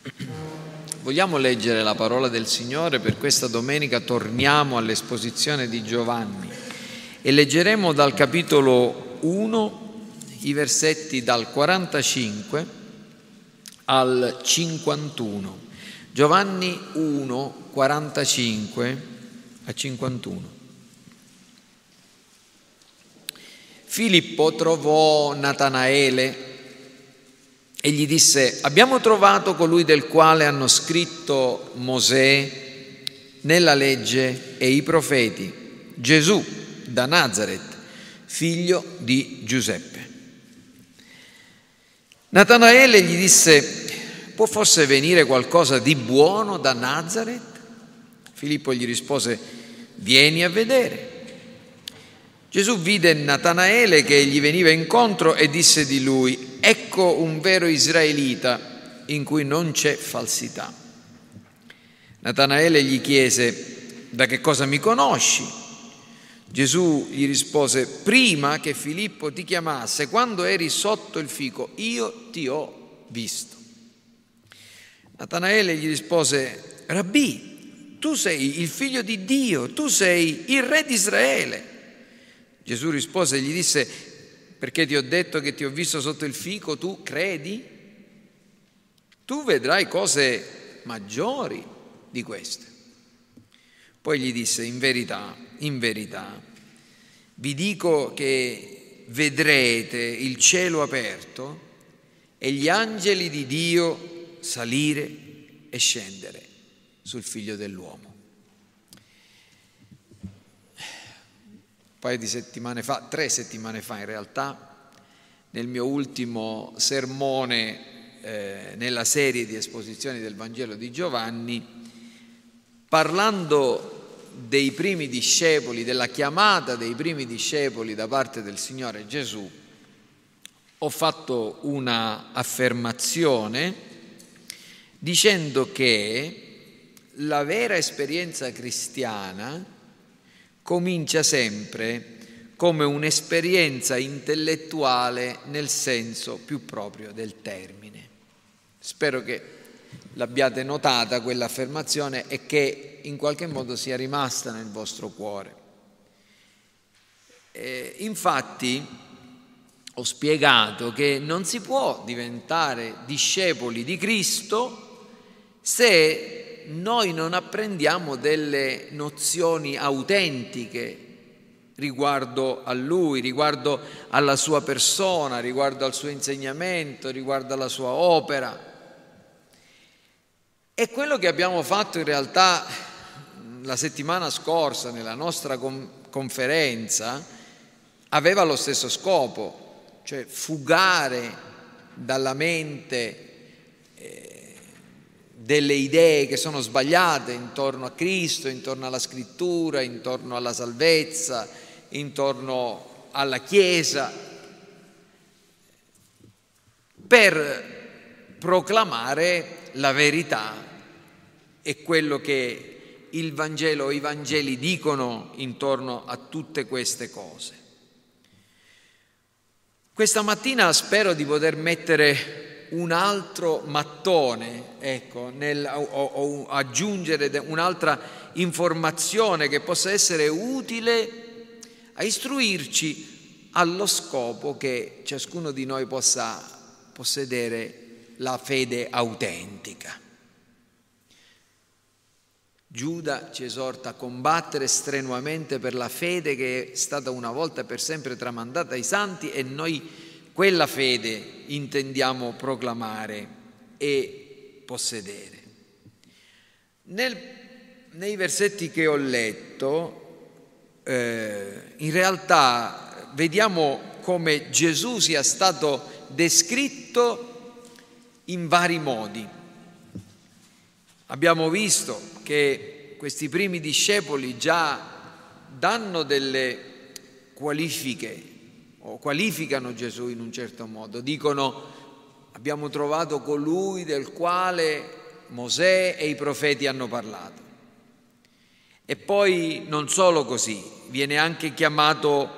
Vogliamo leggere la parola del Signore? Per questa domenica torniamo all'esposizione di Giovanni e leggeremo dal capitolo 1 i versetti dal 45 al 51. Giovanni 1, 45 a 51. Filippo trovò Natanaele e gli disse, abbiamo trovato colui del quale hanno scritto Mosè nella legge e i profeti, Gesù da Nazareth, figlio di Giuseppe. Natanaele gli disse, può forse venire qualcosa di buono da Nazareth? Filippo gli rispose, vieni a vedere. Gesù vide Natanaele che gli veniva incontro e disse di lui, ecco un vero israelita in cui non c'è falsità. Natanaele gli chiese, da che cosa mi conosci? Gesù gli rispose, prima che Filippo ti chiamasse, quando eri sotto il fico, io ti ho visto. Natanaele gli rispose, Rabbi, tu sei il figlio di Dio, tu sei il re di Israele. Gesù rispose e gli disse, perché ti ho detto che ti ho visto sotto il fico, tu credi? Tu vedrai cose maggiori di queste. Poi gli disse, in verità, in verità, vi dico che vedrete il cielo aperto e gli angeli di Dio salire e scendere sul figlio dell'uomo. Paio di settimane fa, tre settimane fa in realtà, nel mio ultimo sermone eh, nella serie di esposizioni del Vangelo di Giovanni, parlando dei primi discepoli, della chiamata dei primi discepoli da parte del Signore Gesù, ho fatto una affermazione dicendo che la vera esperienza cristiana comincia sempre come un'esperienza intellettuale nel senso più proprio del termine. Spero che l'abbiate notata quell'affermazione e che in qualche modo sia rimasta nel vostro cuore. Eh, infatti ho spiegato che non si può diventare discepoli di Cristo se noi non apprendiamo delle nozioni autentiche riguardo a lui, riguardo alla sua persona, riguardo al suo insegnamento, riguardo alla sua opera. E quello che abbiamo fatto in realtà la settimana scorsa nella nostra conferenza aveva lo stesso scopo, cioè fugare dalla mente delle idee che sono sbagliate intorno a Cristo, intorno alla scrittura, intorno alla salvezza, intorno alla Chiesa, per proclamare la verità e quello che il Vangelo o i Vangeli dicono intorno a tutte queste cose. Questa mattina spero di poter mettere un altro mattone, ecco, nel, o, o aggiungere un'altra informazione che possa essere utile a istruirci allo scopo che ciascuno di noi possa possedere la fede autentica. Giuda ci esorta a combattere strenuamente per la fede che è stata una volta per sempre tramandata ai santi e noi quella fede intendiamo proclamare e possedere. Nel, nei versetti che ho letto, eh, in realtà vediamo come Gesù sia stato descritto in vari modi. Abbiamo visto che questi primi discepoli già danno delle qualifiche o qualificano Gesù in un certo modo, dicono abbiamo trovato colui del quale Mosè e i profeti hanno parlato. E poi non solo così, viene anche chiamato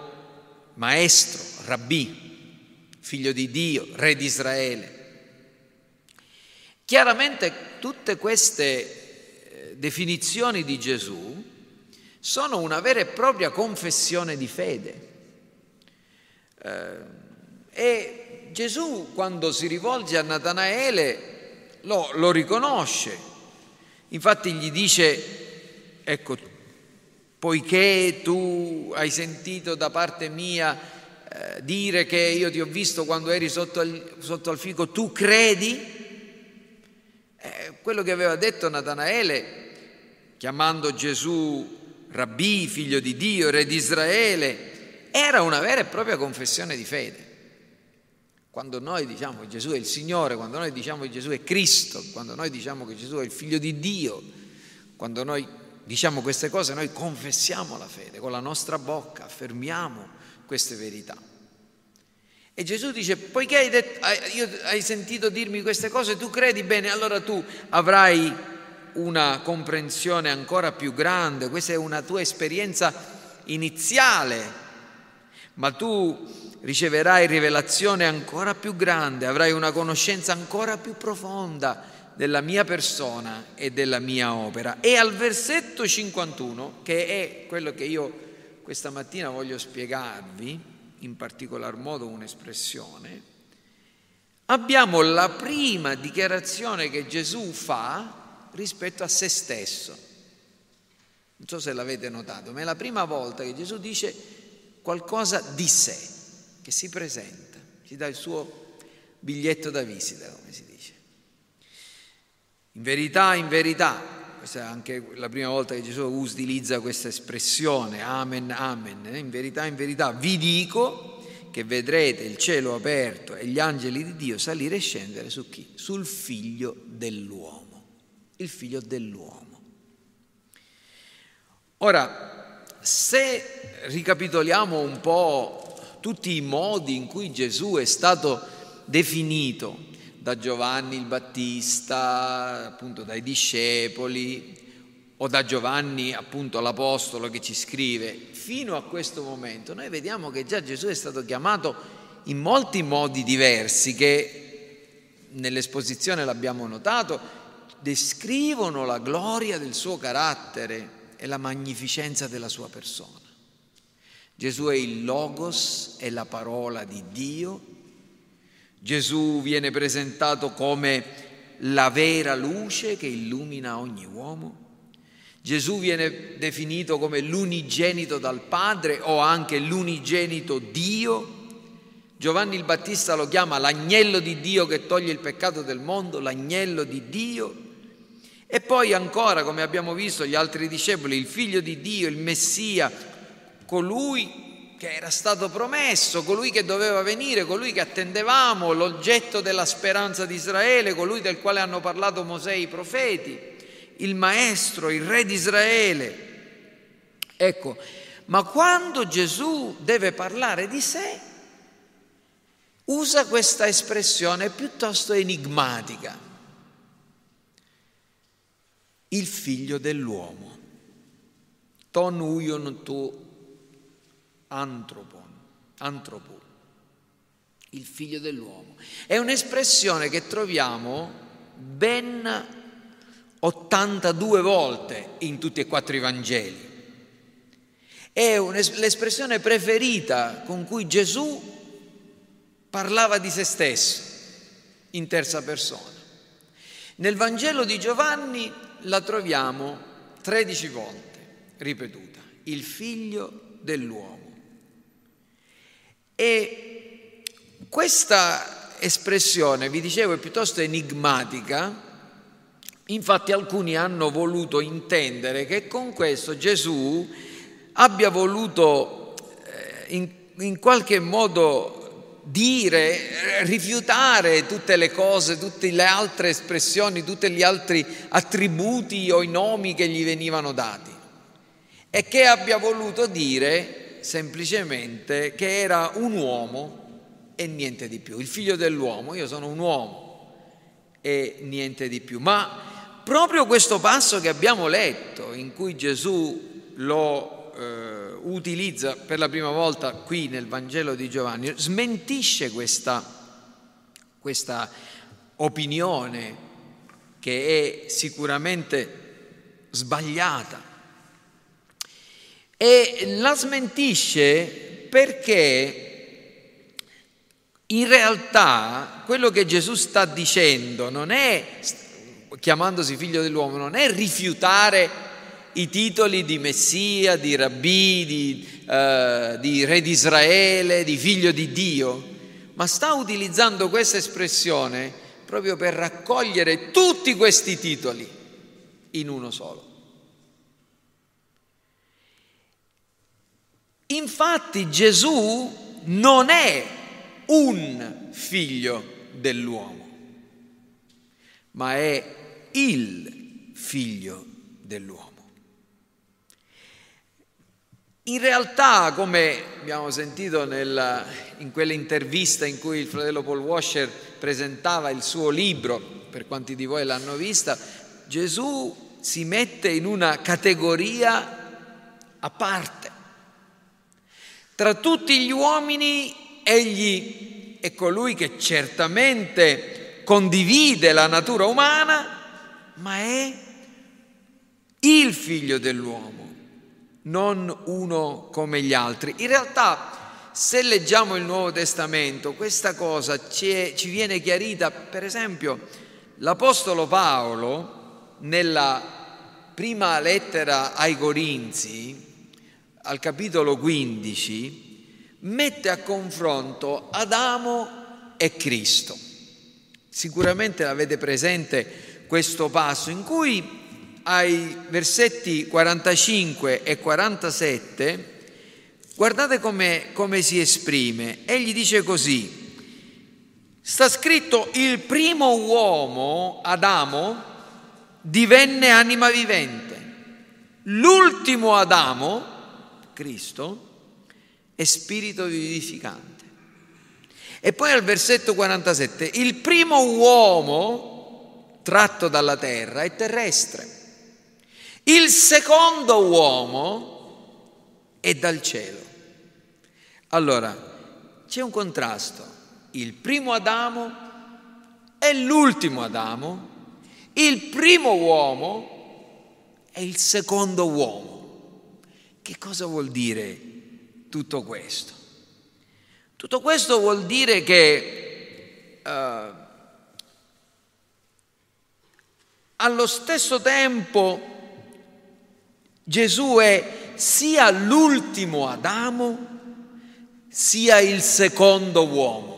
maestro, rabbì, figlio di Dio, re di Israele. Chiaramente tutte queste eh, definizioni di Gesù sono una vera e propria confessione di fede. Eh, e Gesù quando si rivolge a Natanaele lo, lo riconosce, infatti gli dice, ecco, poiché tu hai sentito da parte mia eh, dire che io ti ho visto quando eri sotto al, sotto al fico, tu credi? Eh, quello che aveva detto Natanaele, chiamando Gesù rabbì, figlio di Dio, re di Israele, era una vera e propria confessione di fede. Quando noi diciamo che Gesù è il Signore, quando noi diciamo che Gesù è Cristo, quando noi diciamo che Gesù è il figlio di Dio, quando noi diciamo queste cose, noi confessiamo la fede con la nostra bocca, affermiamo queste verità. E Gesù dice, poiché hai, detto, hai, sentito dirmi queste cose, tu credi bene, allora tu avrai una comprensione ancora più grande, questa è una tua esperienza iniziale, ma tu riceverai rivelazione ancora più grande, avrai una conoscenza ancora più profonda della mia persona e della mia opera. E al versetto 51, che è quello che io questa mattina voglio spiegarvi, in particolar modo un'espressione, abbiamo la prima dichiarazione che Gesù fa rispetto a se stesso. Non so se l'avete notato, ma è la prima volta che Gesù dice qualcosa di sé, che si presenta, ci dà il suo biglietto da visita, come si dice. In verità, in verità, questa è anche la prima volta che Gesù utilizza questa espressione, amen, amen, in verità, in verità, vi dico che vedrete il cielo aperto e gli angeli di Dio salire e scendere su chi? Sul figlio dell'uomo, il figlio dell'uomo. Ora, se ricapitoliamo un po' tutti i modi in cui Gesù è stato definito, da Giovanni il Battista, appunto dai discepoli, o da Giovanni appunto l'Apostolo che ci scrive, fino a questo momento noi vediamo che già Gesù è stato chiamato in molti modi diversi che nell'esposizione l'abbiamo notato, descrivono la gloria del suo carattere e la magnificenza della sua persona. Gesù è il Logos, è la parola di Dio, Gesù viene presentato come la vera luce che illumina ogni uomo. Gesù viene definito come l'unigenito dal Padre o anche l'unigenito Dio. Giovanni il Battista lo chiama l'agnello di Dio che toglie il peccato del mondo, l'agnello di Dio. E poi ancora, come abbiamo visto, gli altri discepoli, il figlio di Dio, il Messia, colui che era stato promesso, colui che doveva venire, colui che attendevamo, l'oggetto della speranza di Israele, colui del quale hanno parlato Mosè e i profeti, il maestro, il re di Israele. Ecco, ma quando Gesù deve parlare di sé, usa questa espressione piuttosto enigmatica. Il figlio dell'uomo. Ton uion tu antropon, antropo, il figlio dell'uomo. È un'espressione che troviamo ben 82 volte in tutti e quattro i Vangeli. È l'espressione preferita con cui Gesù parlava di se stesso in terza persona. Nel Vangelo di Giovanni la troviamo 13 volte ripetuta, il figlio dell'uomo. E questa espressione, vi dicevo, è piuttosto enigmatica, infatti alcuni hanno voluto intendere che con questo Gesù abbia voluto eh, in, in qualche modo dire, rifiutare tutte le cose, tutte le altre espressioni, tutti gli altri attributi o i nomi che gli venivano dati. E che abbia voluto dire semplicemente che era un uomo e niente di più, il figlio dell'uomo, io sono un uomo e niente di più. Ma proprio questo passo che abbiamo letto, in cui Gesù lo eh, utilizza per la prima volta qui nel Vangelo di Giovanni, smentisce questa, questa opinione che è sicuramente sbagliata. E la smentisce perché in realtà quello che Gesù sta dicendo non è, chiamandosi figlio dell'uomo, non è rifiutare i titoli di Messia, di Rabbì, di, uh, di Re di Israele, di figlio di Dio, ma sta utilizzando questa espressione proprio per raccogliere tutti questi titoli in uno solo. Infatti Gesù non è un figlio dell'uomo, ma è il figlio dell'uomo. In realtà, come abbiamo sentito nella, in quell'intervista in cui il fratello Paul Washer presentava il suo libro, per quanti di voi l'hanno vista, Gesù si mette in una categoria a parte. Tra tutti gli uomini egli è colui che certamente condivide la natura umana, ma è il figlio dell'uomo non uno come gli altri. In realtà, se leggiamo il Nuovo Testamento, questa cosa ci, viene chiarita, per esempio, l'Apostolo Paolo, nella prima lettera ai Corinzi, al capitolo 15, mette a confronto Adamo e Cristo. Sicuramente l'avete presente questo passo in cui ai versetti 45 e 47, guardate come, come si esprime. Egli dice così, sta scritto il primo uomo, Adamo, divenne anima vivente. L'ultimo Adamo, Cristo, è spirito vivificante. E poi al versetto 47, il primo uomo tratto dalla terra è terrestre. Il secondo uomo è dal cielo. Allora, c'è un contrasto. Il primo Adamo è l'ultimo Adamo, il primo uomo è il secondo uomo. Che cosa vuol dire tutto questo? Tutto questo vuol dire che uh, allo stesso tempo Gesù è sia l'ultimo Adamo sia il secondo uomo.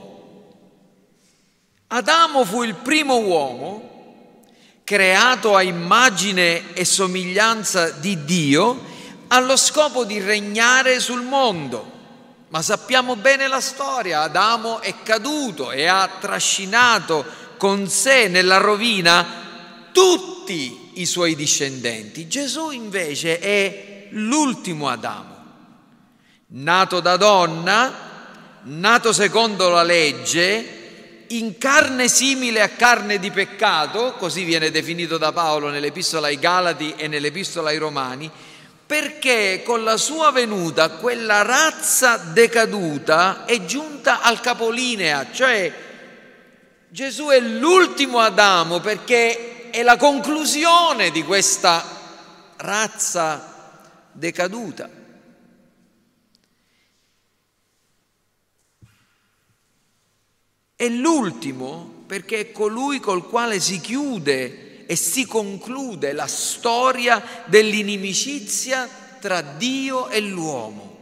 Adamo fu il primo uomo creato a immagine e somiglianza di Dio allo scopo di regnare sul mondo. Ma sappiamo bene la storia, Adamo è caduto e ha trascinato con sé nella rovina tutti i suoi discendenti. Gesù invece è l'ultimo Adamo, nato da donna, nato secondo la legge, in carne simile a carne di peccato, così viene definito da Paolo nell'epistola ai Galati e nell'epistola ai Romani, perché con la sua venuta quella razza decaduta è giunta al capolinea, cioè Gesù è l'ultimo Adamo perché è la conclusione di questa razza decaduta. È l'ultimo perché è colui col quale si chiude e si conclude la storia dell'inimicizia tra Dio e l'uomo.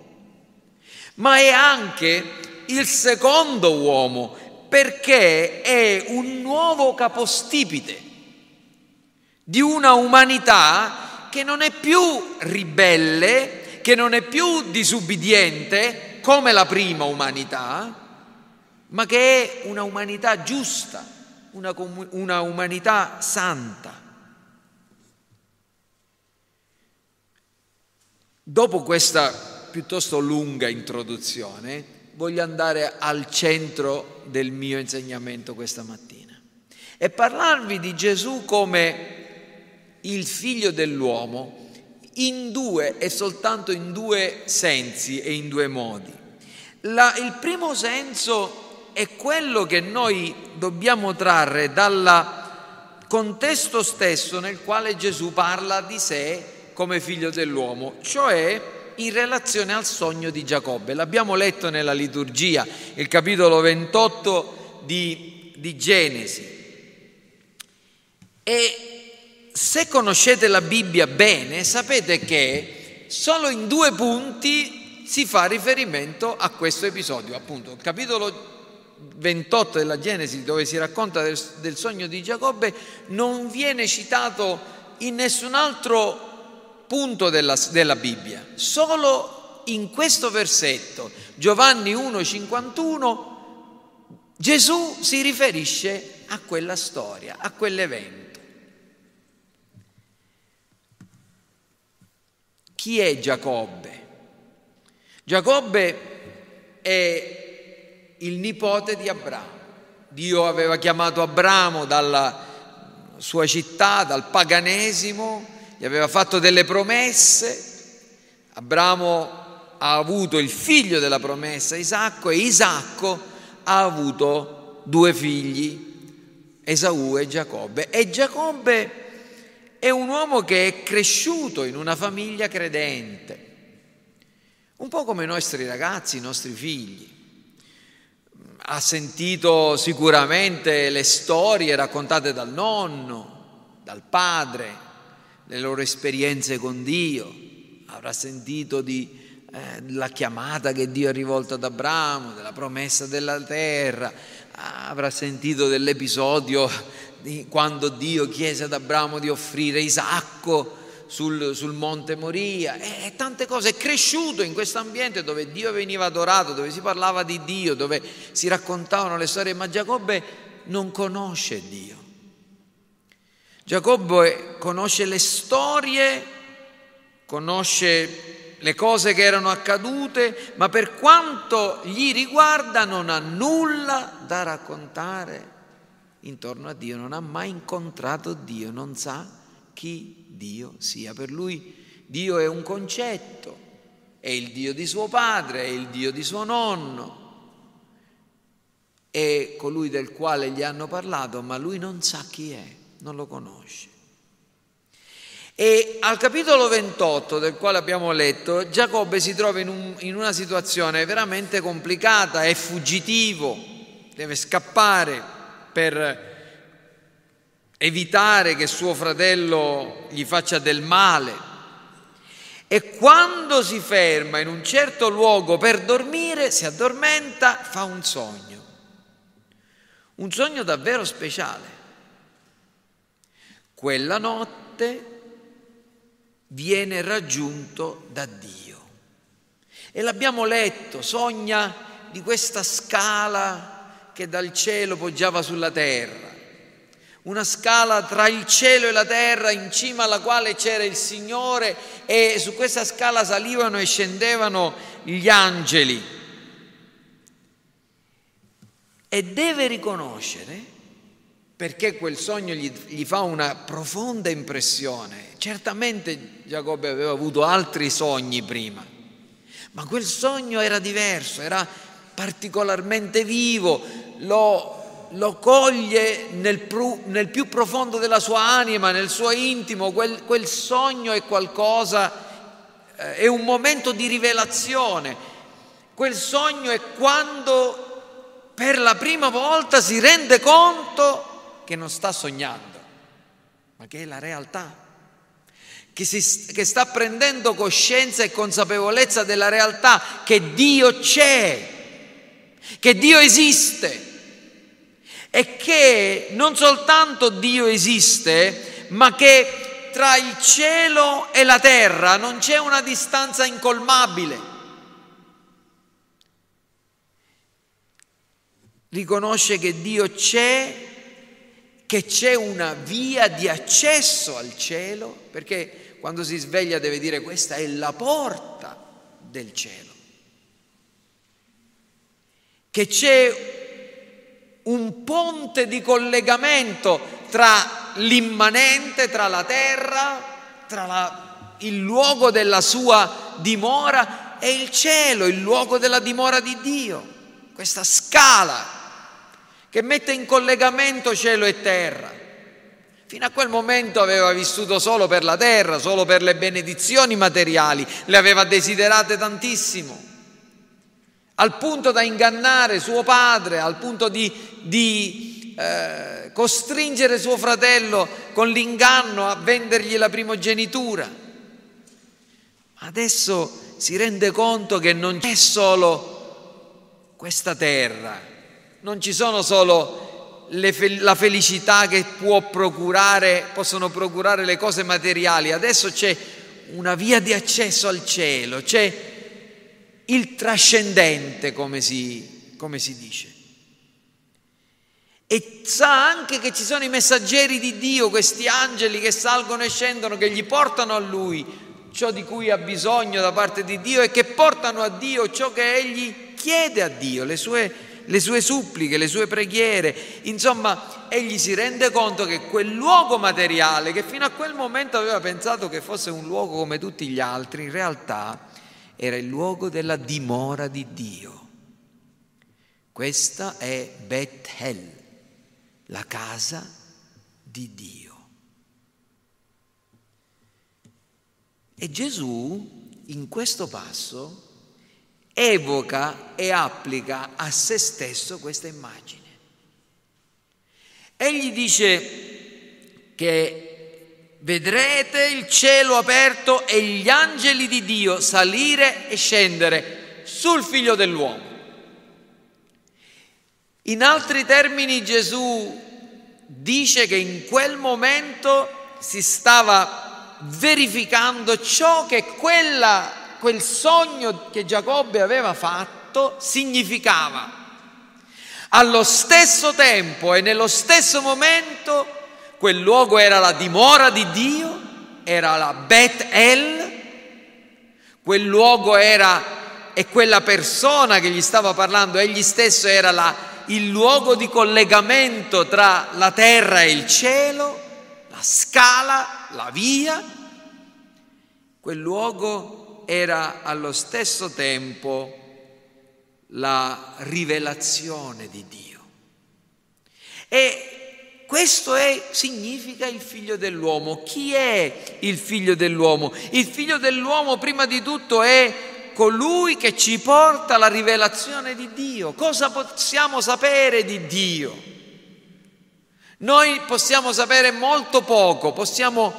Ma è anche il secondo uomo perché è un nuovo capostipite di una umanità che non è più ribelle, che non è più disubbidiente come la prima umanità, ma che è una umanità giusta, una, una umanità santa. Dopo questa piuttosto lunga introduzione, voglio andare al centro del mio insegnamento questa mattina e parlarvi di Gesù come il figlio dell'uomo in due e soltanto in due sensi e in due modi. La, il primo senso è quello che noi dobbiamo trarre dalla contesto stesso nel quale Gesù parla di sé come figlio dell'uomo, cioè in relazione al sogno di Giacobbe. L'abbiamo letto nella liturgia, il capitolo 28 di, di Genesi. E se conoscete la Bibbia bene, sapete che solo in due punti si fa riferimento a questo episodio. Appunto, il capitolo 28 della Genesi, dove si racconta del, del sogno di Giacobbe, non viene citato in nessun altro punto della, della Bibbia. Solo in questo versetto, Giovanni 1,51, Gesù si riferisce a quella storia, a quell'evento. Chi è Giacobbe? Giacobbe è il nipote di Abramo. Dio aveva chiamato Abramo dalla sua città, dal paganesimo, gli aveva fatto delle promesse, Abramo ha avuto il figlio della promessa, Isacco, e Isacco ha avuto due figli, Esaù e Giacobbe. E Giacobbe è un uomo che è cresciuto in una famiglia credente, un po' come i nostri ragazzi, i nostri figli. Ha sentito sicuramente le storie raccontate dal nonno, dal padre, le loro esperienze con Dio, avrà sentito di, eh, la chiamata che Dio ha rivolto ad Abramo, della promessa della terra, avrà sentito dell'episodio di quando Dio chiese ad Abramo di offrire Isacco sul, sul, monte Moria e tante cose. È cresciuto in questo ambiente dove Dio veniva adorato, dove si parlava di Dio, dove si raccontavano le storie, ma Giacobbe non conosce Dio. Giacobbe conosce le storie, conosce le cose che erano accadute, ma per quanto gli riguarda non ha nulla da raccontare intorno a Dio, non ha mai incontrato Dio, non sa chi Dio sia. Per lui Dio è un concetto, è il Dio di suo padre, è il Dio di suo nonno, è colui del quale gli hanno parlato, ma lui non sa chi è non lo conosce. E al capitolo 28 del quale abbiamo letto, Giacobbe si trova in, un, in una situazione veramente complicata, è fuggitivo, deve scappare per evitare che suo fratello gli faccia del male. E quando si ferma in un certo luogo per dormire, si addormenta, fa un sogno. Un sogno davvero speciale. Quella notte viene raggiunto da Dio. E l'abbiamo letto, sogna di questa scala che dal cielo poggiava sulla terra, una scala tra il cielo e la terra in cima alla quale c'era il Signore e su questa scala salivano e scendevano gli angeli. E deve riconoscere perché quel sogno gli, gli, fa una profonda impressione. Certamente Giacobbe aveva avuto altri sogni prima, ma quel sogno era diverso, era particolarmente vivo, lo, lo coglie nel, nel, più profondo della sua anima, nel suo intimo, quel, quel sogno è qualcosa, eh, è un momento di rivelazione, quel sogno è quando per la prima volta si rende conto che non sta sognando, ma che è la realtà, che, si, che sta prendendo coscienza e consapevolezza della realtà, che Dio c'è, che Dio esiste e che non soltanto Dio esiste, ma che tra il cielo e la terra non c'è una distanza incolmabile. Riconosce che Dio c'è che c'è una via di accesso al cielo, perché quando si sveglia deve dire questa è la porta del cielo, che c'è un ponte di collegamento tra l'immanente, tra la terra, tra la, il luogo della sua dimora e il cielo, il luogo della dimora di Dio, questa scala che mette in collegamento cielo e terra. Fino a quel momento aveva vissuto solo per la terra, solo per le benedizioni materiali, le aveva desiderate tantissimo, al punto da ingannare suo padre, al punto di, di eh, costringere suo fratello con l'inganno a vendergli la primogenitura. Adesso si rende conto che non c'è solo questa terra, non ci sono solo fe- la felicità che procurare, possono procurare le cose materiali. Adesso c'è una via di accesso al cielo, c'è il trascendente, come si, come si dice. E sa anche che ci sono i messaggeri di Dio, questi angeli che salgono e scendono, che gli portano a lui ciò di cui ha bisogno da parte di Dio e che portano a Dio ciò che egli chiede a Dio, le sue le sue suppliche, le sue preghiere. Insomma, egli si rende conto che quel luogo materiale, che fino a quel momento aveva pensato che fosse un luogo come tutti gli altri, in realtà era il luogo della dimora di Dio. Questa è Bethel, la casa di Dio. E Gesù in questo passo evoca e applica a se stesso questa immagine. Egli dice che vedrete il cielo aperto e gli angeli di Dio salire e scendere sul figlio dell'uomo. In altri termini Gesù dice che in quel momento si stava verificando ciò che quella quel sogno che Giacobbe aveva fatto significava. Allo stesso tempo e nello stesso momento quel luogo era la dimora di Dio, era la Bet El, quel luogo era e quella persona che gli stava parlando, egli stesso era la, il luogo di collegamento tra la terra e il cielo, la scala, la via, quel luogo era allo stesso tempo la rivelazione di Dio. E questo è, significa il figlio dell'uomo. Chi è il figlio dell'uomo? Il figlio dell'uomo prima di tutto è colui che ci porta la rivelazione di Dio. Cosa possiamo sapere di Dio? Noi possiamo sapere molto poco, possiamo,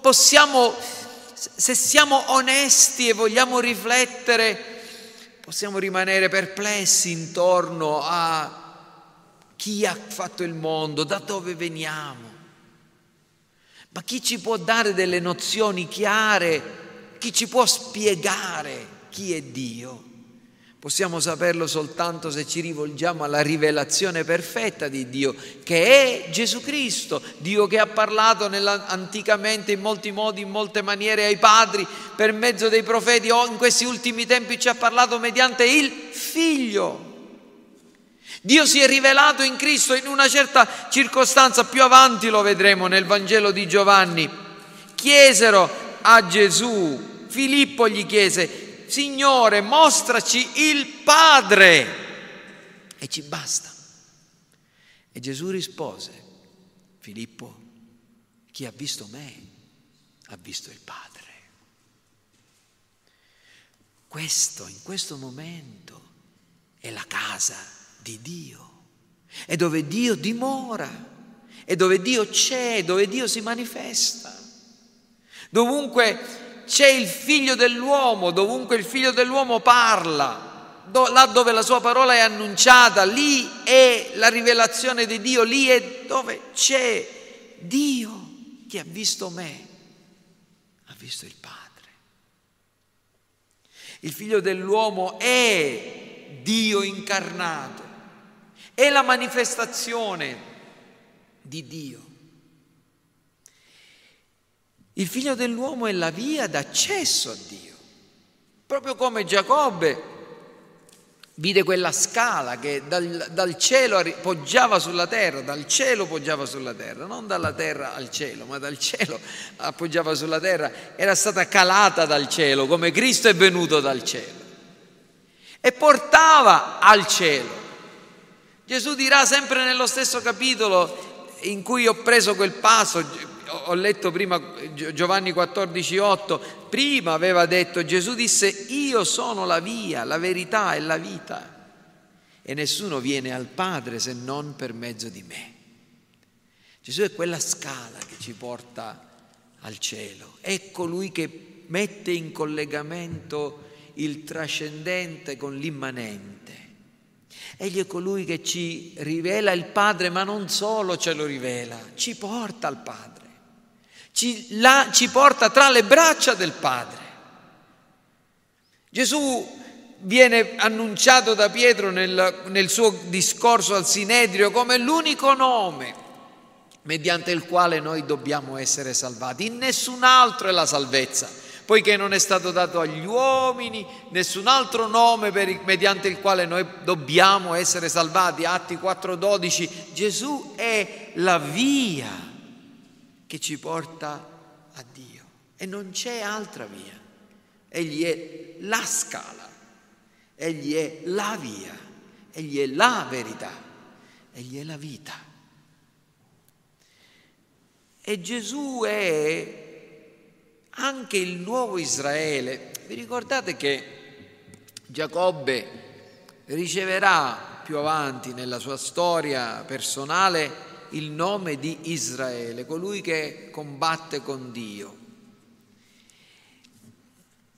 possiamo se siamo onesti e vogliamo riflettere, possiamo rimanere perplessi intorno a chi ha fatto il mondo, da dove veniamo. Ma chi ci può dare delle nozioni chiare, chi ci può spiegare chi è Dio? Possiamo saperlo soltanto se ci rivolgiamo alla rivelazione perfetta di Dio, che è Gesù Cristo, Dio che ha parlato anticamente in molti modi, in molte maniere ai padri, per mezzo dei profeti, o in questi ultimi tempi ci ha parlato mediante il Figlio. Dio si è rivelato in Cristo in una certa circostanza, più avanti lo vedremo nel Vangelo di Giovanni. Chiesero a Gesù, Filippo gli chiese, Signore, mostraci il Padre e ci basta. E Gesù rispose, Filippo, chi ha visto me ha visto il Padre. Questo, in questo momento, è la casa di Dio, è dove Dio dimora, è dove Dio c'è, dove Dio si manifesta. Dovunque c'è il figlio dell'uomo, dovunque il figlio dell'uomo parla, do, là dove la sua parola è annunciata, lì è la rivelazione di Dio, lì è dove c'è Dio che ha visto me, ha visto il Padre. Il figlio dell'uomo è Dio incarnato, è la manifestazione di Dio. Il figlio dell'uomo è la via d'accesso a Dio. Proprio come Giacobbe vide quella scala che dal, dal, cielo poggiava sulla terra, dal cielo poggiava sulla terra, non dalla terra al cielo, ma dal cielo appoggiava sulla terra, era stata calata dal cielo, come Cristo è venuto dal cielo e portava al cielo. Gesù dirà sempre nello stesso capitolo, in cui ho preso quel passo, ho letto prima Giovanni 14, 8, prima aveva detto, Gesù disse, io sono la via, la verità e la vita e nessuno viene al Padre se non per mezzo di me. Gesù è quella scala che ci porta al cielo, è colui che mette in collegamento il trascendente con l'immanente. Egli è colui che ci rivela il Padre, ma non solo ce lo rivela, ci porta al Padre, ci, la, ci porta tra le braccia del Padre. Gesù viene annunciato da Pietro nel, nel suo discorso al Sinedrio come l'unico nome mediante il quale noi dobbiamo essere salvati. In nessun altro è la salvezza, poiché non è stato dato agli uomini nessun altro nome il, mediante il quale noi dobbiamo essere salvati. Atti 4:12, Gesù è la via che ci porta a Dio e non c'è altra via. Egli è la scala Egli è la via, Egli è la verità, Egli è la vita. E Gesù è anche il nuovo Israele. Vi ricordate che Giacobbe riceverà più avanti nella sua storia personale il nome di Israele, colui che combatte con Dio.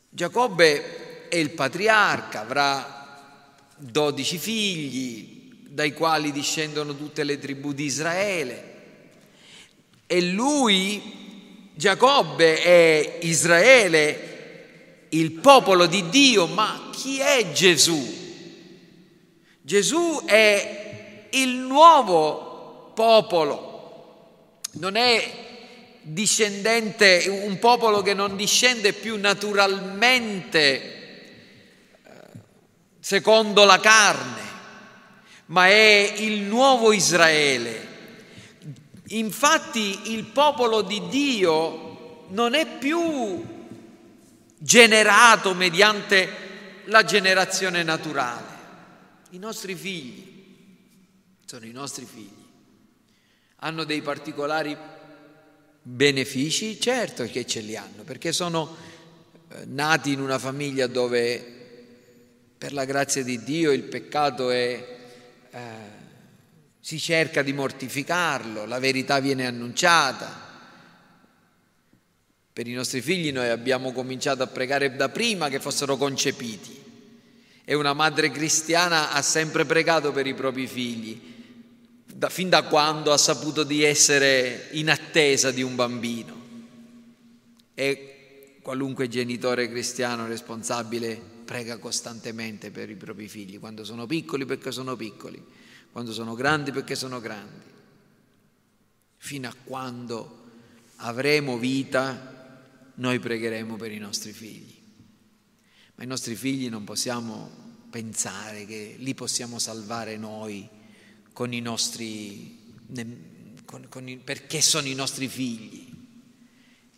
Giacobbe è il patriarca, avrà dodici figli, dai quali discendono tutte le tribù di Israele. E lui, Giacobbe, è Israele, il popolo di Dio, ma chi è Gesù? Gesù è il nuovo popolo, non è discendente, un popolo che non discende più naturalmente secondo la carne, ma è il nuovo Israele. Infatti il popolo di Dio non è più generato mediante la generazione naturale. I nostri figli sono i nostri figli. Hanno dei particolari benefici? Certo che ce li hanno, perché sono eh, nati in una famiglia dove per la grazia di Dio il peccato è, eh, si cerca di mortificarlo, la verità viene annunciata. Per i nostri figli noi abbiamo cominciato a pregare da prima che fossero concepiti e una madre cristiana ha sempre pregato per i propri figli, da, fin da quando ha saputo di essere in attesa di un bambino. E qualunque genitore cristiano responsabile prega costantemente per i propri figli, quando sono piccoli perché sono piccoli, quando sono grandi perché sono grandi. Fino a quando avremo vita, noi pregheremo per i nostri figli. Ma i nostri figli non possiamo pensare che li possiamo salvare noi con i nostri, con, con i, perché sono i nostri figli.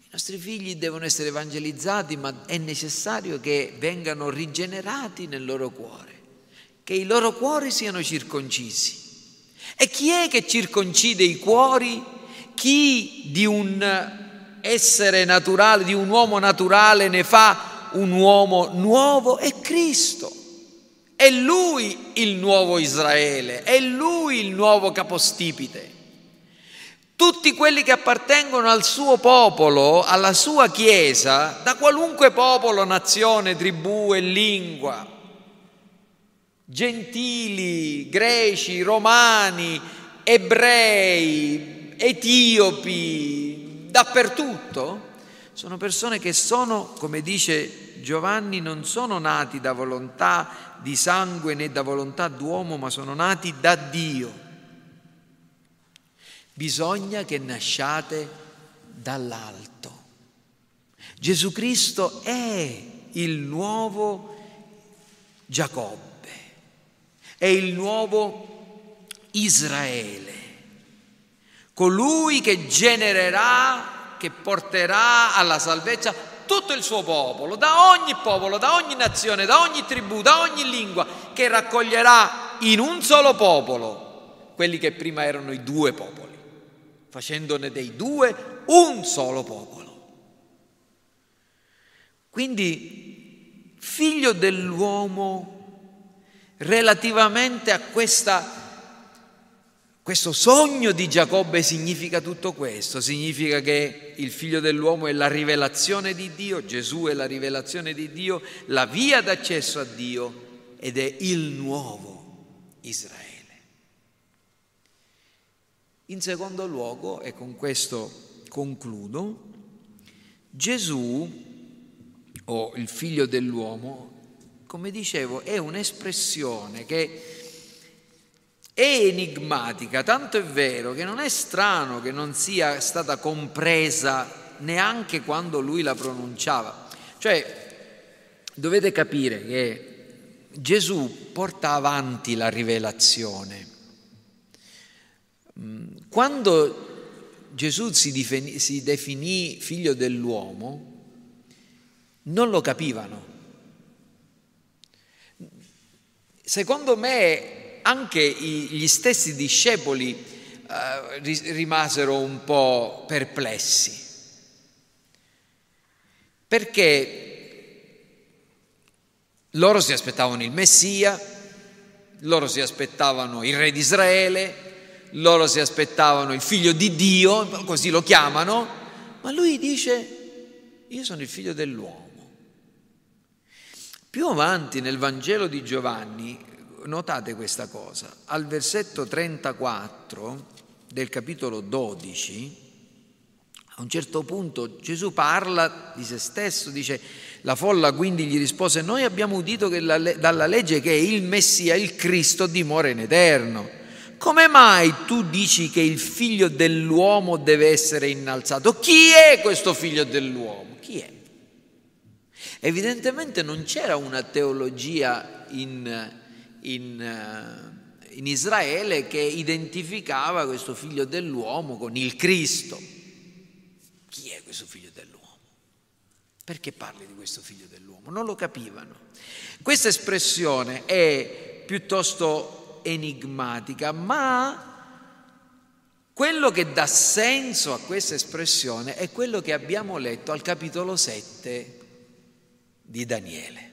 I nostri figli devono essere evangelizzati, ma è necessario che vengano rigenerati nel loro cuore, che i loro cuori siano circoncisi. E chi è che circoncide i cuori? Chi di un essere naturale, di un uomo naturale ne fa un uomo nuovo? È Cristo. È Lui il nuovo Israele, è Lui il nuovo capostipite. Tutti quelli che appartengono al suo popolo, alla sua Chiesa, da qualunque popolo, nazione, tribù e lingua, gentili, greci, romani, ebrei, etiopi, dappertutto, sono persone che sono, come dice Giovanni, non sono nati da volontà di sangue né da volontà d'uomo, ma sono nati da Dio bisogna che nasciate dall'alto. Gesù Cristo è il nuovo Giacobbe, è il nuovo Israele, colui che genererà, che porterà alla salvezza tutto il suo popolo, da ogni popolo, da ogni nazione, da ogni tribù, da ogni lingua, che raccoglierà in un solo popolo quelli che prima erano i due popoli facendone dei due un solo popolo. Quindi figlio dell'uomo relativamente a questa questo sogno di Giacobbe significa tutto questo, significa che il figlio dell'uomo è la rivelazione di Dio, Gesù è la rivelazione di Dio, la via d'accesso a Dio ed è il nuovo Israele. In secondo luogo, e con questo concludo, Gesù o il figlio dell'uomo, come dicevo, è un'espressione che è enigmatica, tanto è vero che non è strano che non sia stata compresa neanche quando lui la pronunciava. Cioè, dovete capire che Gesù porta avanti la rivelazione. Mm, quando Gesù si definì, si definì figlio dell'uomo, non lo capivano. Secondo me anche gli stessi discepoli eh, rimasero un po' perplessi, perché loro si aspettavano il Messia, loro si aspettavano il re di Israele, loro si aspettavano il figlio di Dio, così lo chiamano, ma lui dice io sono il figlio dell'uomo. Più avanti nel Vangelo di Giovanni notate questa cosa, al versetto 34 del capitolo 12, a un certo punto Gesù parla di se stesso, dice, la folla quindi gli rispose, noi abbiamo udito la, dalla legge che il Messia, il Cristo, dimora in eterno. Come mai tu dici che il figlio dell'uomo deve essere innalzato? Chi è questo figlio dell'uomo? Chi è? Evidentemente non c'era una teologia in in, eh, in Israele che identificava questo figlio dell'uomo con il Cristo. Chi è questo figlio dell'uomo? Perché parli di questo figlio dell'uomo? Non lo capivano. Questa espressione è piuttosto enigmatica, ma quello che dà senso a questa espressione è quello che abbiamo letto al capitolo 7 di Daniele.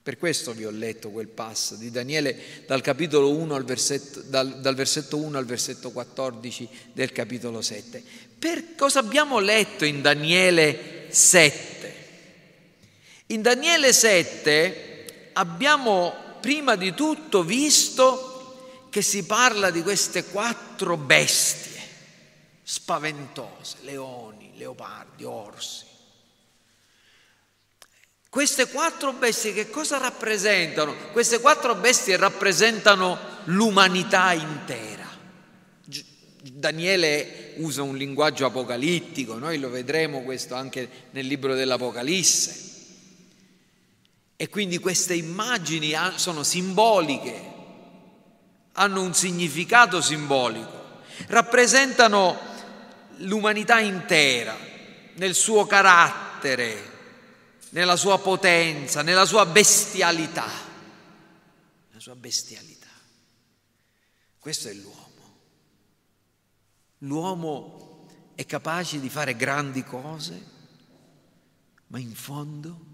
Per questo vi ho letto quel passo di Daniele dal capitolo 1 al versetto, dal, dal versetto 1 al versetto 14 del capitolo 7. Per cosa abbiamo letto in Daniele 7? In Daniele 7 abbiamo prima di tutto visto che si parla di queste quattro bestie spaventose, leoni, leopardi, orsi. Queste quattro bestie che cosa rappresentano? Queste quattro bestie rappresentano l'umanità intera. Daniele usa un linguaggio apocalittico, noi lo vedremo questo anche nel libro dell'Apocalisse. E quindi queste immagini sono simboliche, hanno un significato simbolico, rappresentano l'umanità intera nel suo carattere, nella sua potenza, nella sua bestialità. La sua bestialità. Questo è l'uomo. L'uomo è capace di fare grandi cose, ma in fondo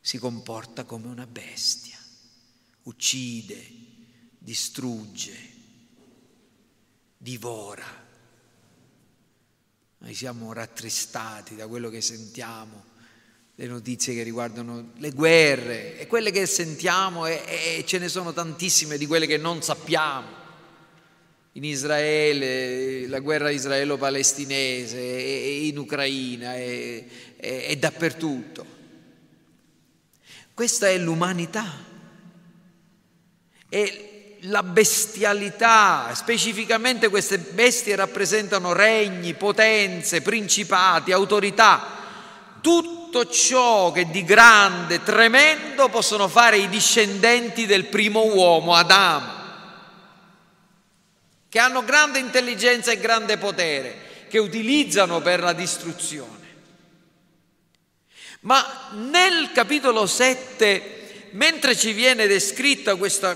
si comporta come una bestia. Uccide, distrugge, divora. Noi siamo rattristati da quello che sentiamo le notizie che riguardano le guerre e quelle che sentiamo e, e, ce ne sono tantissime di quelle che non sappiamo. In Israele, la guerra israelo-palestinese, e, in Ucraina e, e dappertutto. Questa è l'umanità. E la bestialità, specificamente queste bestie rappresentano regni, potenze, principati, autorità, tutto tutto ciò che di grande, tremendo possono fare i discendenti del primo uomo, Adamo, che hanno grande intelligenza e grande potere, che utilizzano per la distruzione. Ma nel capitolo 7, mentre ci viene descritta questa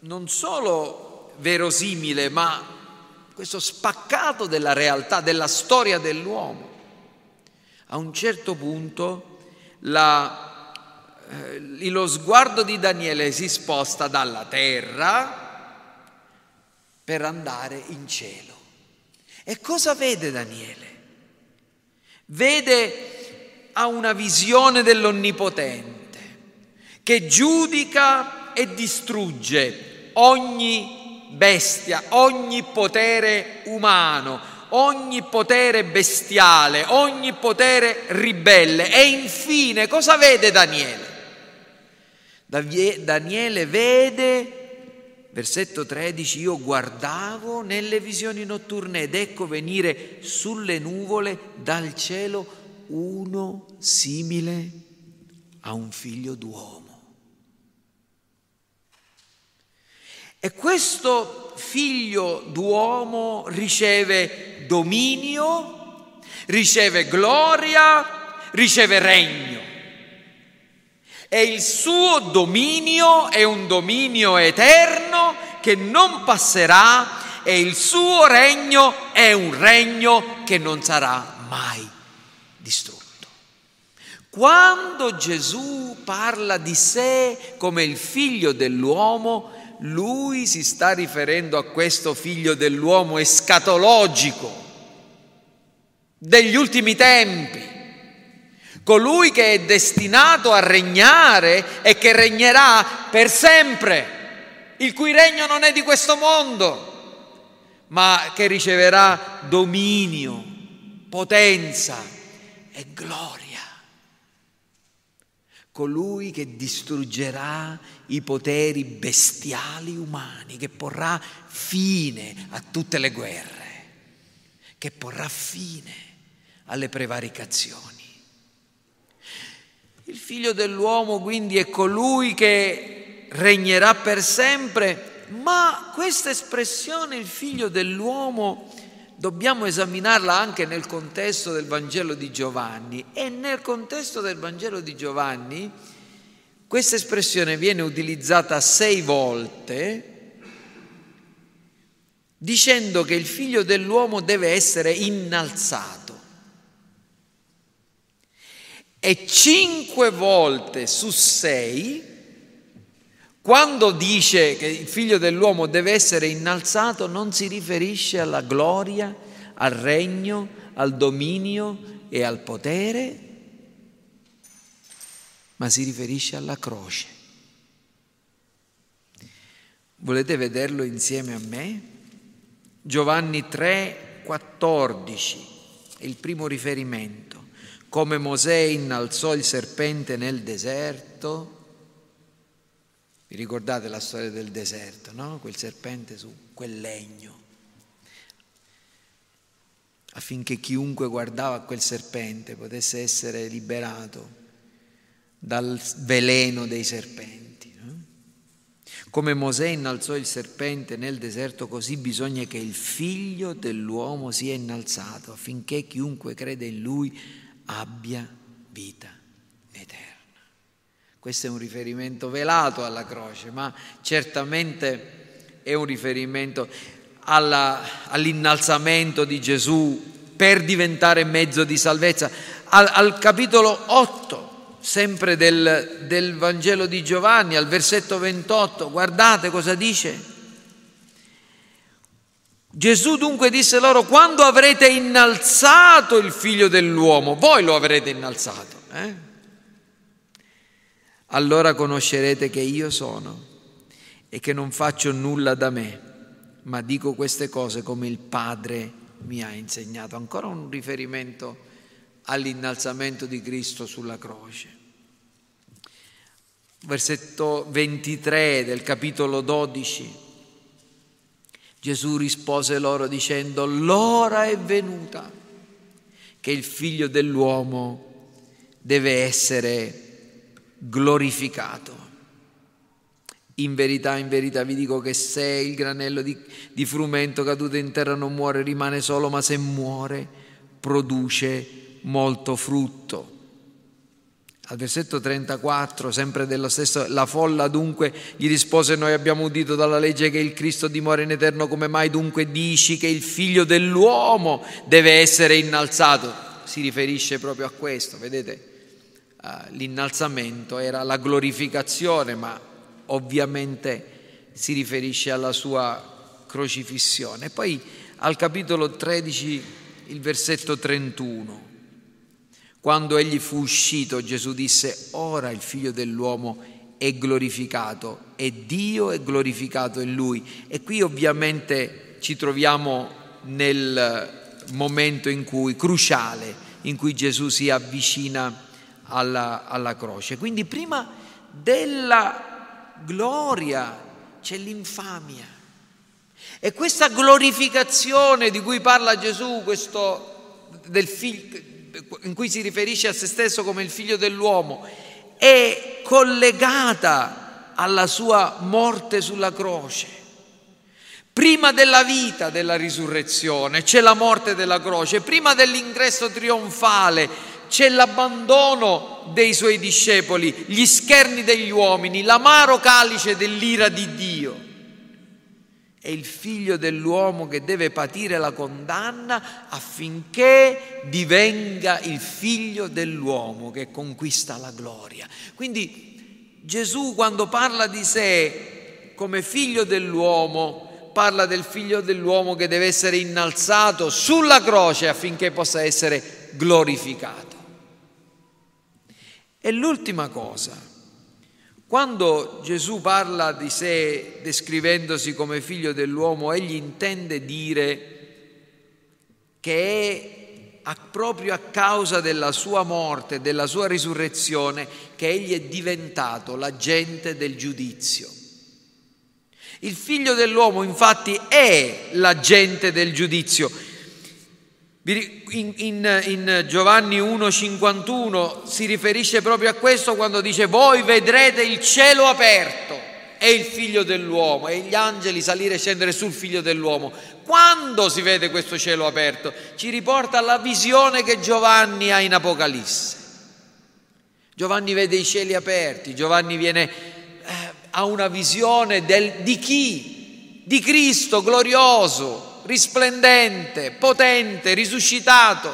non solo verosimile, ma questo spaccato della realtà, della storia dell'uomo. A un certo punto la, eh, lo sguardo di Daniele si sposta dalla terra per andare in cielo. E cosa vede Daniele? Vede, ha una visione dell'Onnipotente che giudica e distrugge ogni bestia, ogni potere umano, ogni potere bestiale, ogni potere ribelle. E infine cosa vede Daniele? Daniele vede, versetto 13, io guardavo nelle visioni notturne ed ecco venire sulle nuvole dal cielo uno simile a un figlio d'uomo. E questo figlio d'uomo riceve dominio, riceve gloria, riceve regno. E il suo dominio è un dominio eterno che non passerà e il suo regno è un regno che non sarà mai distrutto. Quando Gesù parla di sé come il figlio dell'uomo, lui si sta riferendo a questo figlio dell'uomo escatologico degli ultimi tempi, colui che è destinato a regnare e che regnerà per sempre, il cui regno non è di questo mondo, ma che riceverà dominio, potenza e gloria. Colui che distruggerà i poteri bestiali umani, che porrà fine a tutte le guerre, che porrà fine alle prevaricazioni. Il figlio dell'uomo quindi è colui che regnerà per sempre, ma questa espressione, il figlio dell'uomo, dobbiamo esaminarla anche nel contesto del Vangelo di Giovanni e nel contesto del Vangelo di Giovanni questa espressione viene utilizzata sei volte dicendo che il figlio dell'uomo deve essere innalzato. E cinque volte su sei quando dice che il figlio dell'uomo deve essere innalzato non si riferisce alla gloria, al regno, al dominio e al potere, ma si riferisce alla croce. Volete vederlo insieme a me? Giovanni 3, 14 è il primo riferimento. Come Mosè innalzò il serpente nel deserto, vi ricordate la storia del deserto, no? Quel serpente su quel legno. Affinché chiunque guardava a quel serpente potesse essere liberato dal veleno dei serpenti. Come Mosè innalzò il serpente nel deserto, così bisogna che il figlio dell'uomo sia innalzato affinché chiunque crede in lui abbia vita questo è un riferimento velato alla croce, ma certamente è un riferimento alla, all'innalzamento di Gesù per diventare mezzo di salvezza. Al, al capitolo 8, sempre del, del Vangelo di Giovanni, al versetto 28, guardate cosa dice. Gesù dunque disse loro, quando avrete innalzato il figlio dell'uomo, voi lo avrete innalzato. Eh? allora conoscerete che io sono e che non faccio nulla da me, ma dico queste cose come il Padre mi ha insegnato. Ancora un riferimento all'innalzamento di Cristo sulla croce. Versetto 23 del capitolo 12. Gesù rispose loro dicendo, l'ora è venuta che il figlio dell'uomo deve essere glorificato. In verità, in verità vi dico che se il granello di, di, frumento caduto in terra non muore, rimane solo, ma se muore, produce molto frutto. Al versetto 34, sempre dello stesso, la folla dunque gli rispose: Noi abbiamo udito dalla legge che il Cristo dimora in eterno, come mai dunque dici che il figlio dell'uomo deve essere innalzato? Si riferisce proprio a questo, vedete? Uh, l'innalzamento era la glorificazione, ma ovviamente si riferisce alla sua crocifissione. Poi al capitolo 13, il versetto 31. Quando egli fu uscito, Gesù disse, ora il figlio dell'uomo è glorificato e Dio è glorificato in lui. E qui ovviamente ci troviamo nel momento in cui, cruciale, in cui Gesù si avvicina alla, alla croce. Quindi prima della gloria c'è l'infamia. E questa glorificazione di cui parla Gesù, figlio, in cui si riferisce a se stesso come il figlio dell'uomo, è collegata alla sua morte sulla croce. Prima della vita della risurrezione c'è la morte della croce, prima dell'ingresso trionfale c'è l'abbandono dei suoi discepoli, gli scherni degli uomini, l'amaro calice dell'ira di Dio. È il figlio dell'uomo che deve patire la condanna affinché divenga il figlio dell'uomo che conquista la gloria. Quindi Gesù quando parla di sé come figlio dell'uomo, parla del figlio dell'uomo che deve essere innalzato sulla croce affinché possa essere glorificato. E l'ultima cosa, quando Gesù parla di sé descrivendosi come figlio dell'uomo, egli intende dire che è proprio a causa della sua morte, della sua risurrezione, che egli è diventato l'agente del giudizio. Il figlio dell'uomo infatti è l'agente del giudizio. In, in, in, Giovanni 1,51 si riferisce proprio a questo quando dice voi vedrete il cielo aperto e il figlio dell'uomo e gli angeli salire e scendere sul figlio dell'uomo. Quando si vede questo cielo aperto? Ci riporta alla visione che Giovanni ha in Apocalisse. Giovanni vede i cieli aperti, Giovanni viene, eh, ha una visione del, di chi? Di Cristo glorioso, risplendente, potente, risuscitato,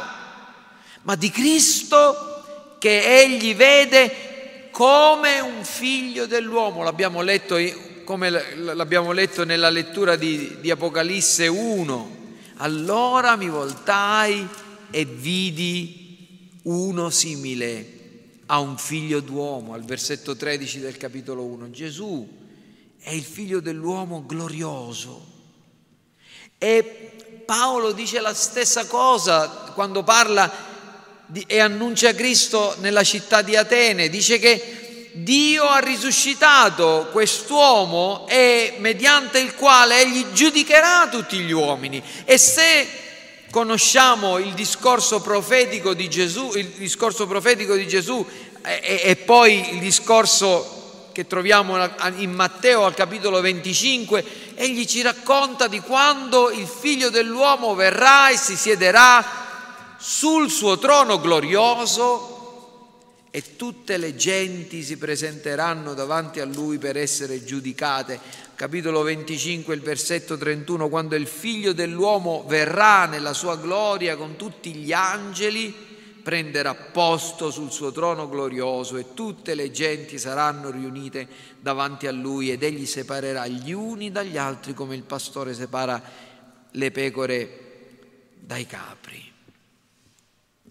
ma di Cristo che egli vede come un figlio dell'uomo. L'abbiamo letto, come l'abbiamo letto nella lettura di, di Apocalisse 1. Allora mi voltai e vidi uno simile a un figlio d'uomo, al versetto 13 del capitolo 1. Gesù è il figlio dell'uomo glorioso e Paolo dice la stessa cosa quando parla di, e annuncia Cristo nella città di Atene, dice che Dio ha risuscitato quest'uomo e mediante il quale egli giudicherà tutti gli uomini. E se conosciamo il discorso profetico di Gesù, il discorso profetico di Gesù e, e poi il discorso che troviamo in Matteo al capitolo 25, egli ci racconta di quando il figlio dell'uomo verrà e si siederà sul suo trono glorioso e tutte le genti si presenteranno davanti a lui per essere giudicate. Capitolo 25, il versetto 31, quando il figlio dell'uomo verrà nella sua gloria con tutti gli angeli, prenderà posto sul suo trono glorioso e tutte le genti saranno riunite davanti a lui ed egli separerà gli uni dagli altri come il pastore separa le pecore dai capri.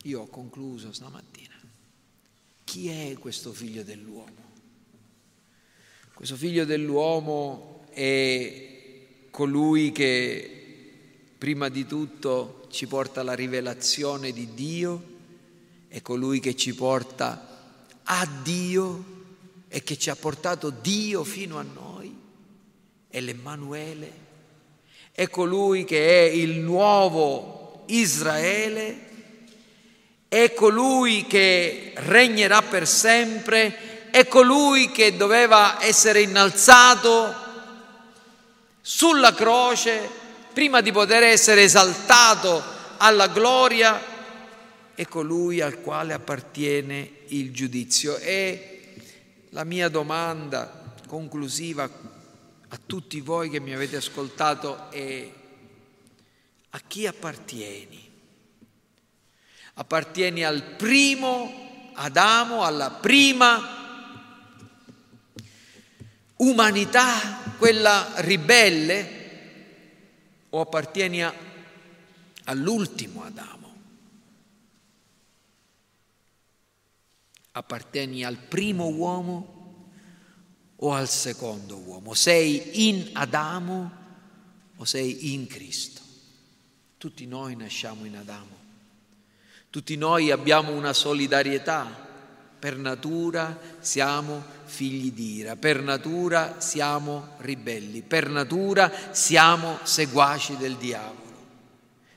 Io ho concluso stamattina. Chi è questo figlio dell'uomo? Questo figlio dell'uomo è colui che prima di tutto ci porta la rivelazione di Dio è colui che ci porta a Dio e che ci ha portato Dio fino a noi, è l'Emmanuele, è colui che è il nuovo Israele, è colui che regnerà per sempre, è colui che doveva essere innalzato sulla croce prima di poter essere esaltato alla gloria è colui al quale appartiene il giudizio. E la mia domanda conclusiva a tutti voi che mi avete ascoltato è a chi appartieni? Appartieni al primo Adamo, alla prima umanità, quella ribelle, o appartieni all'ultimo Adamo? Appartieni al primo uomo o al secondo uomo? Sei in Adamo o sei in Cristo? Tutti noi nasciamo in Adamo, tutti noi abbiamo una solidarietà, per natura siamo figli di ira, per natura siamo ribelli, per natura siamo seguaci del diavolo,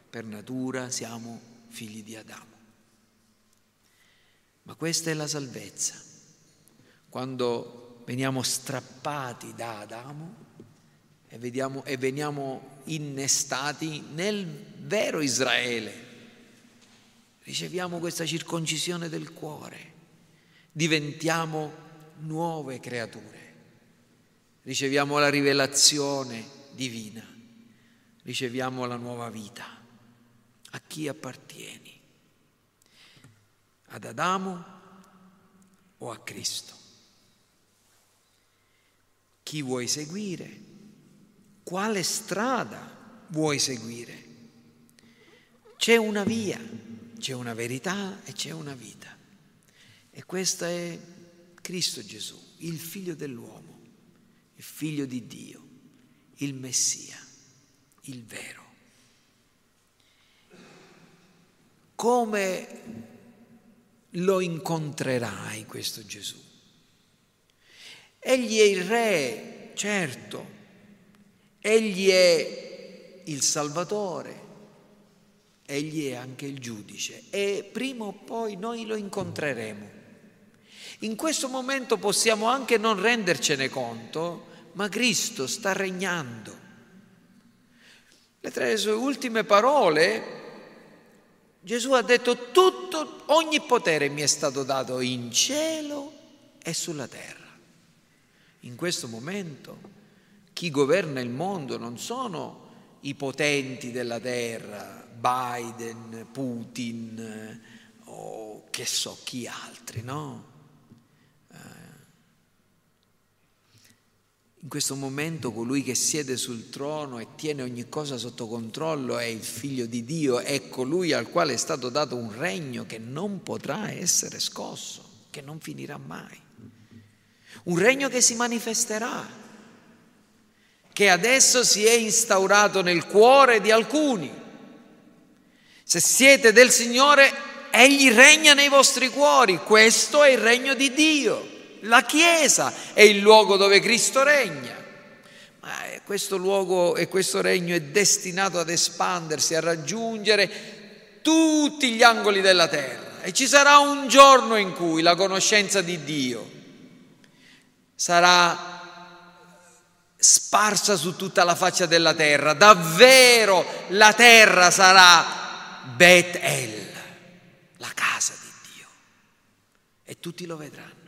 per natura siamo figli di Adamo. Ma questa è la salvezza. Quando veniamo strappati da Adamo e, vediamo, e veniamo innestati nel vero Israele. Riceviamo questa circoncisione del cuore, diventiamo nuove creature, riceviamo la rivelazione divina, riceviamo la nuova vita. A chi appartieni? Ad Adamo o a Cristo? Chi vuoi seguire? quale strada vuoi seguire. C'è una via, c'è una verità e c'è una vita. E questo è Cristo Gesù, il figlio dell'uomo, il figlio di Dio, il Messia, il vero. Come lo incontrerai questo Gesù? Egli è il Re, certo, Egli è il Salvatore, Egli è anche il giudice e prima o poi noi lo incontreremo. In questo momento possiamo anche non rendercene conto, ma Cristo sta regnando. Le tre sue ultime parole, Gesù ha detto tutto, ogni potere mi è stato dato in cielo e sulla terra. In questo momento chi governa il mondo non sono i potenti della terra, Biden, Putin o che so chi altri, no? In questo momento colui che siede sul trono e tiene ogni cosa sotto controllo è il figlio di Dio, è colui al quale è stato dato un regno che non potrà essere scosso, che non finirà mai. Un regno che si manifesterà che adesso si è instaurato nel cuore di alcuni. Se siete del Signore, Egli regna nei vostri cuori. Questo è il regno di Dio. La Chiesa è il luogo dove Cristo regna. Ma questo luogo e questo regno è destinato ad espandersi, a raggiungere tutti gli angoli della terra. E ci sarà un giorno in cui la conoscenza di Dio sarà sparsa su tutta la faccia della terra. Davvero la terra sarà Bet El, la casa di Dio. E tutti lo vedranno.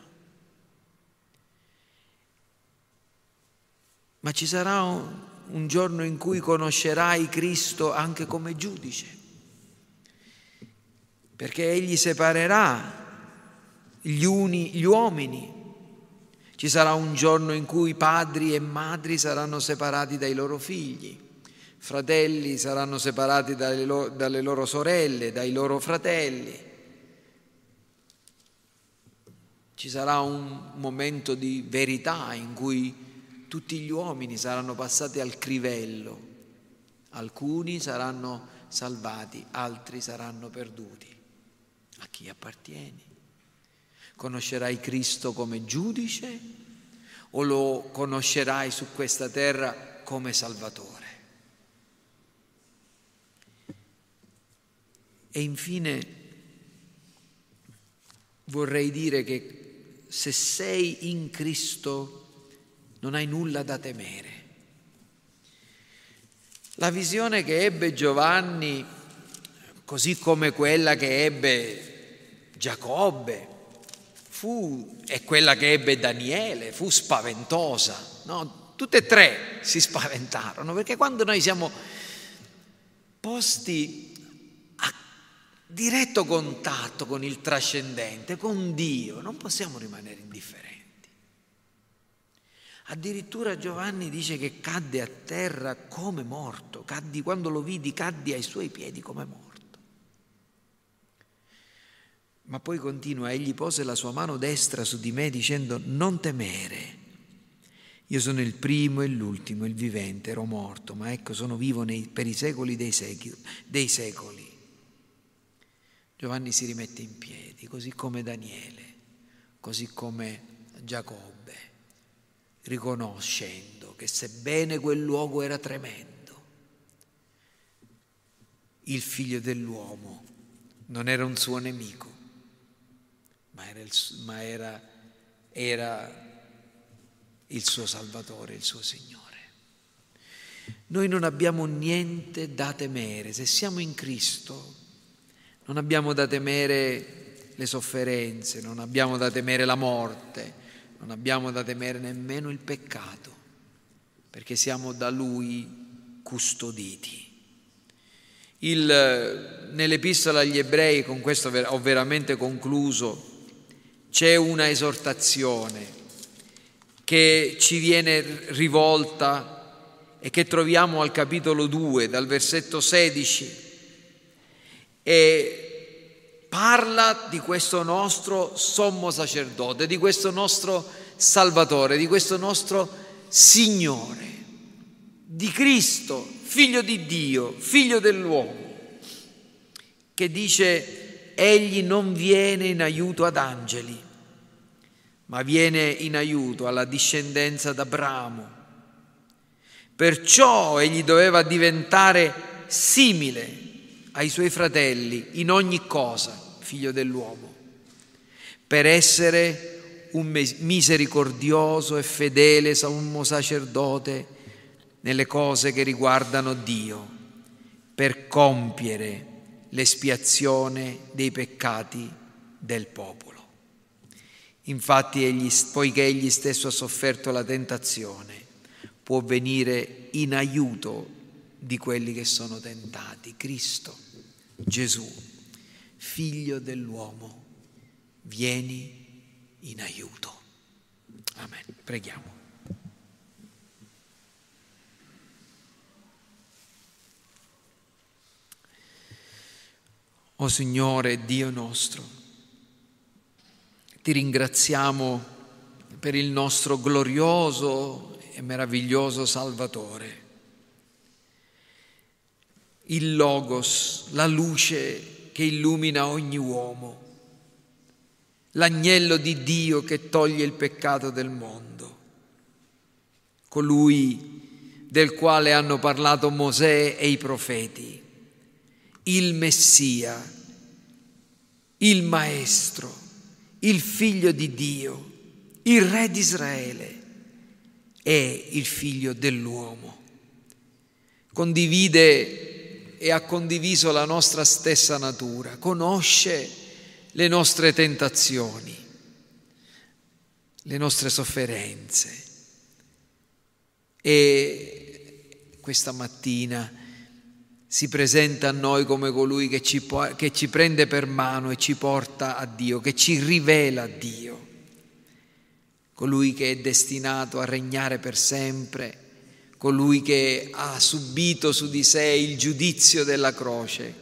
Ma ci sarà un, un giorno in cui conoscerai Cristo anche come giudice, perché Egli separerà gli uni, gli uomini. Ci sarà un giorno in cui padri e madri saranno separati dai loro figli, fratelli saranno separati dalle loro, dalle loro sorelle, dai loro fratelli. Ci sarà un momento di verità in cui tutti gli uomini saranno passati al crivello, alcuni saranno salvati, altri saranno perduti. A chi appartieni? Conoscerai Cristo come giudice o lo conoscerai su questa terra come Salvatore? E infine vorrei dire che se sei in Cristo non hai nulla da temere. La visione che ebbe Giovanni così come quella che ebbe Giacobbe, fu, e quella che ebbe Daniele, fu spaventosa. No? Tutte e tre si spaventarono, perché quando noi siamo posti a diretto contatto con il trascendente, con Dio, non possiamo rimanere indifferenti. Addirittura Giovanni dice che cadde a terra come morto, caddi, quando lo vidi caddi ai suoi piedi come morto. Ma poi continua, egli pose la sua mano destra su di me dicendo non temere. Io sono il primo e l'ultimo, il vivente, ero morto, ma ecco sono vivo nei, per i secoli dei, secoli dei secoli. Giovanni si rimette in piedi, così come Daniele, così come Giacobbe riconoscendo che sebbene quel luogo era tremendo, il figlio dell'uomo non era un suo nemico, ma era il, ma era, era il suo Salvatore, il suo Signore. Noi non abbiamo niente da temere, se siamo in Cristo non abbiamo da temere le sofferenze, non abbiamo da temere la morte, non abbiamo da temere nemmeno il peccato, perché siamo da Lui custoditi. Il, nell'epistola agli ebrei, con questo ho veramente concluso, c'è una esortazione che ci viene rivolta e che troviamo al capitolo 2, dal versetto 16, e parla di questo nostro sommo sacerdote, di questo nostro Salvatore, di questo nostro Signore, di Cristo, figlio di Dio, figlio dell'uomo, che dice, egli non viene in aiuto ad angeli, ma viene in aiuto alla discendenza d'Abramo. Perciò egli doveva diventare simile ai suoi fratelli in ogni cosa, figlio dell'uomo, per essere un misericordioso e fedele sommo sacerdote nelle cose che riguardano Dio, per compiere l'espiazione dei peccati del popolo. Infatti, egli, poiché egli stesso ha sofferto la tentazione, può venire in aiuto di quelli che sono tentati. Cristo, Gesù, figlio dell'uomo, vieni in aiuto. Amen. Preghiamo. O Signore, Dio nostro, ti ringraziamo per il nostro glorioso e meraviglioso Salvatore il Logos, la luce che illumina ogni uomo, l'agnello di Dio che toglie il peccato del mondo, colui del quale hanno parlato Mosè e i profeti, il Messia, il Maestro, il Figlio di Dio, il Re di Israele è il Figlio dell'uomo. Condivide e ha condiviso la nostra stessa natura, conosce le nostre tentazioni, le nostre sofferenze. E questa mattina si presenta a noi come colui che ci, che ci prende per mano e ci porta a Dio, che ci rivela a Dio, colui che è destinato a regnare per sempre colui che ha subito su di sé il giudizio della croce,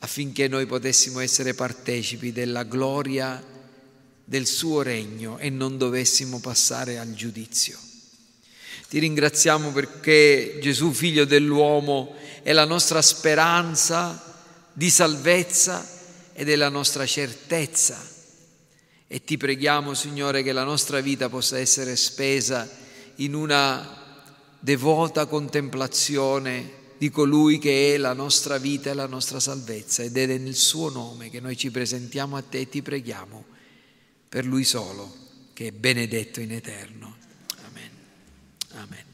affinché noi potessimo essere partecipi della gloria del suo regno e non dovessimo passare al giudizio. Ti ringraziamo perché Gesù, figlio dell'uomo, è la nostra speranza di salvezza ed è la nostra certezza. E ti preghiamo, Signore, che la nostra vita possa essere spesa in una devota contemplazione di colui che è la nostra vita e la nostra salvezza ed è nel suo nome che noi ci presentiamo a te e ti preghiamo per lui solo, che è benedetto in eterno. Amen. Amen.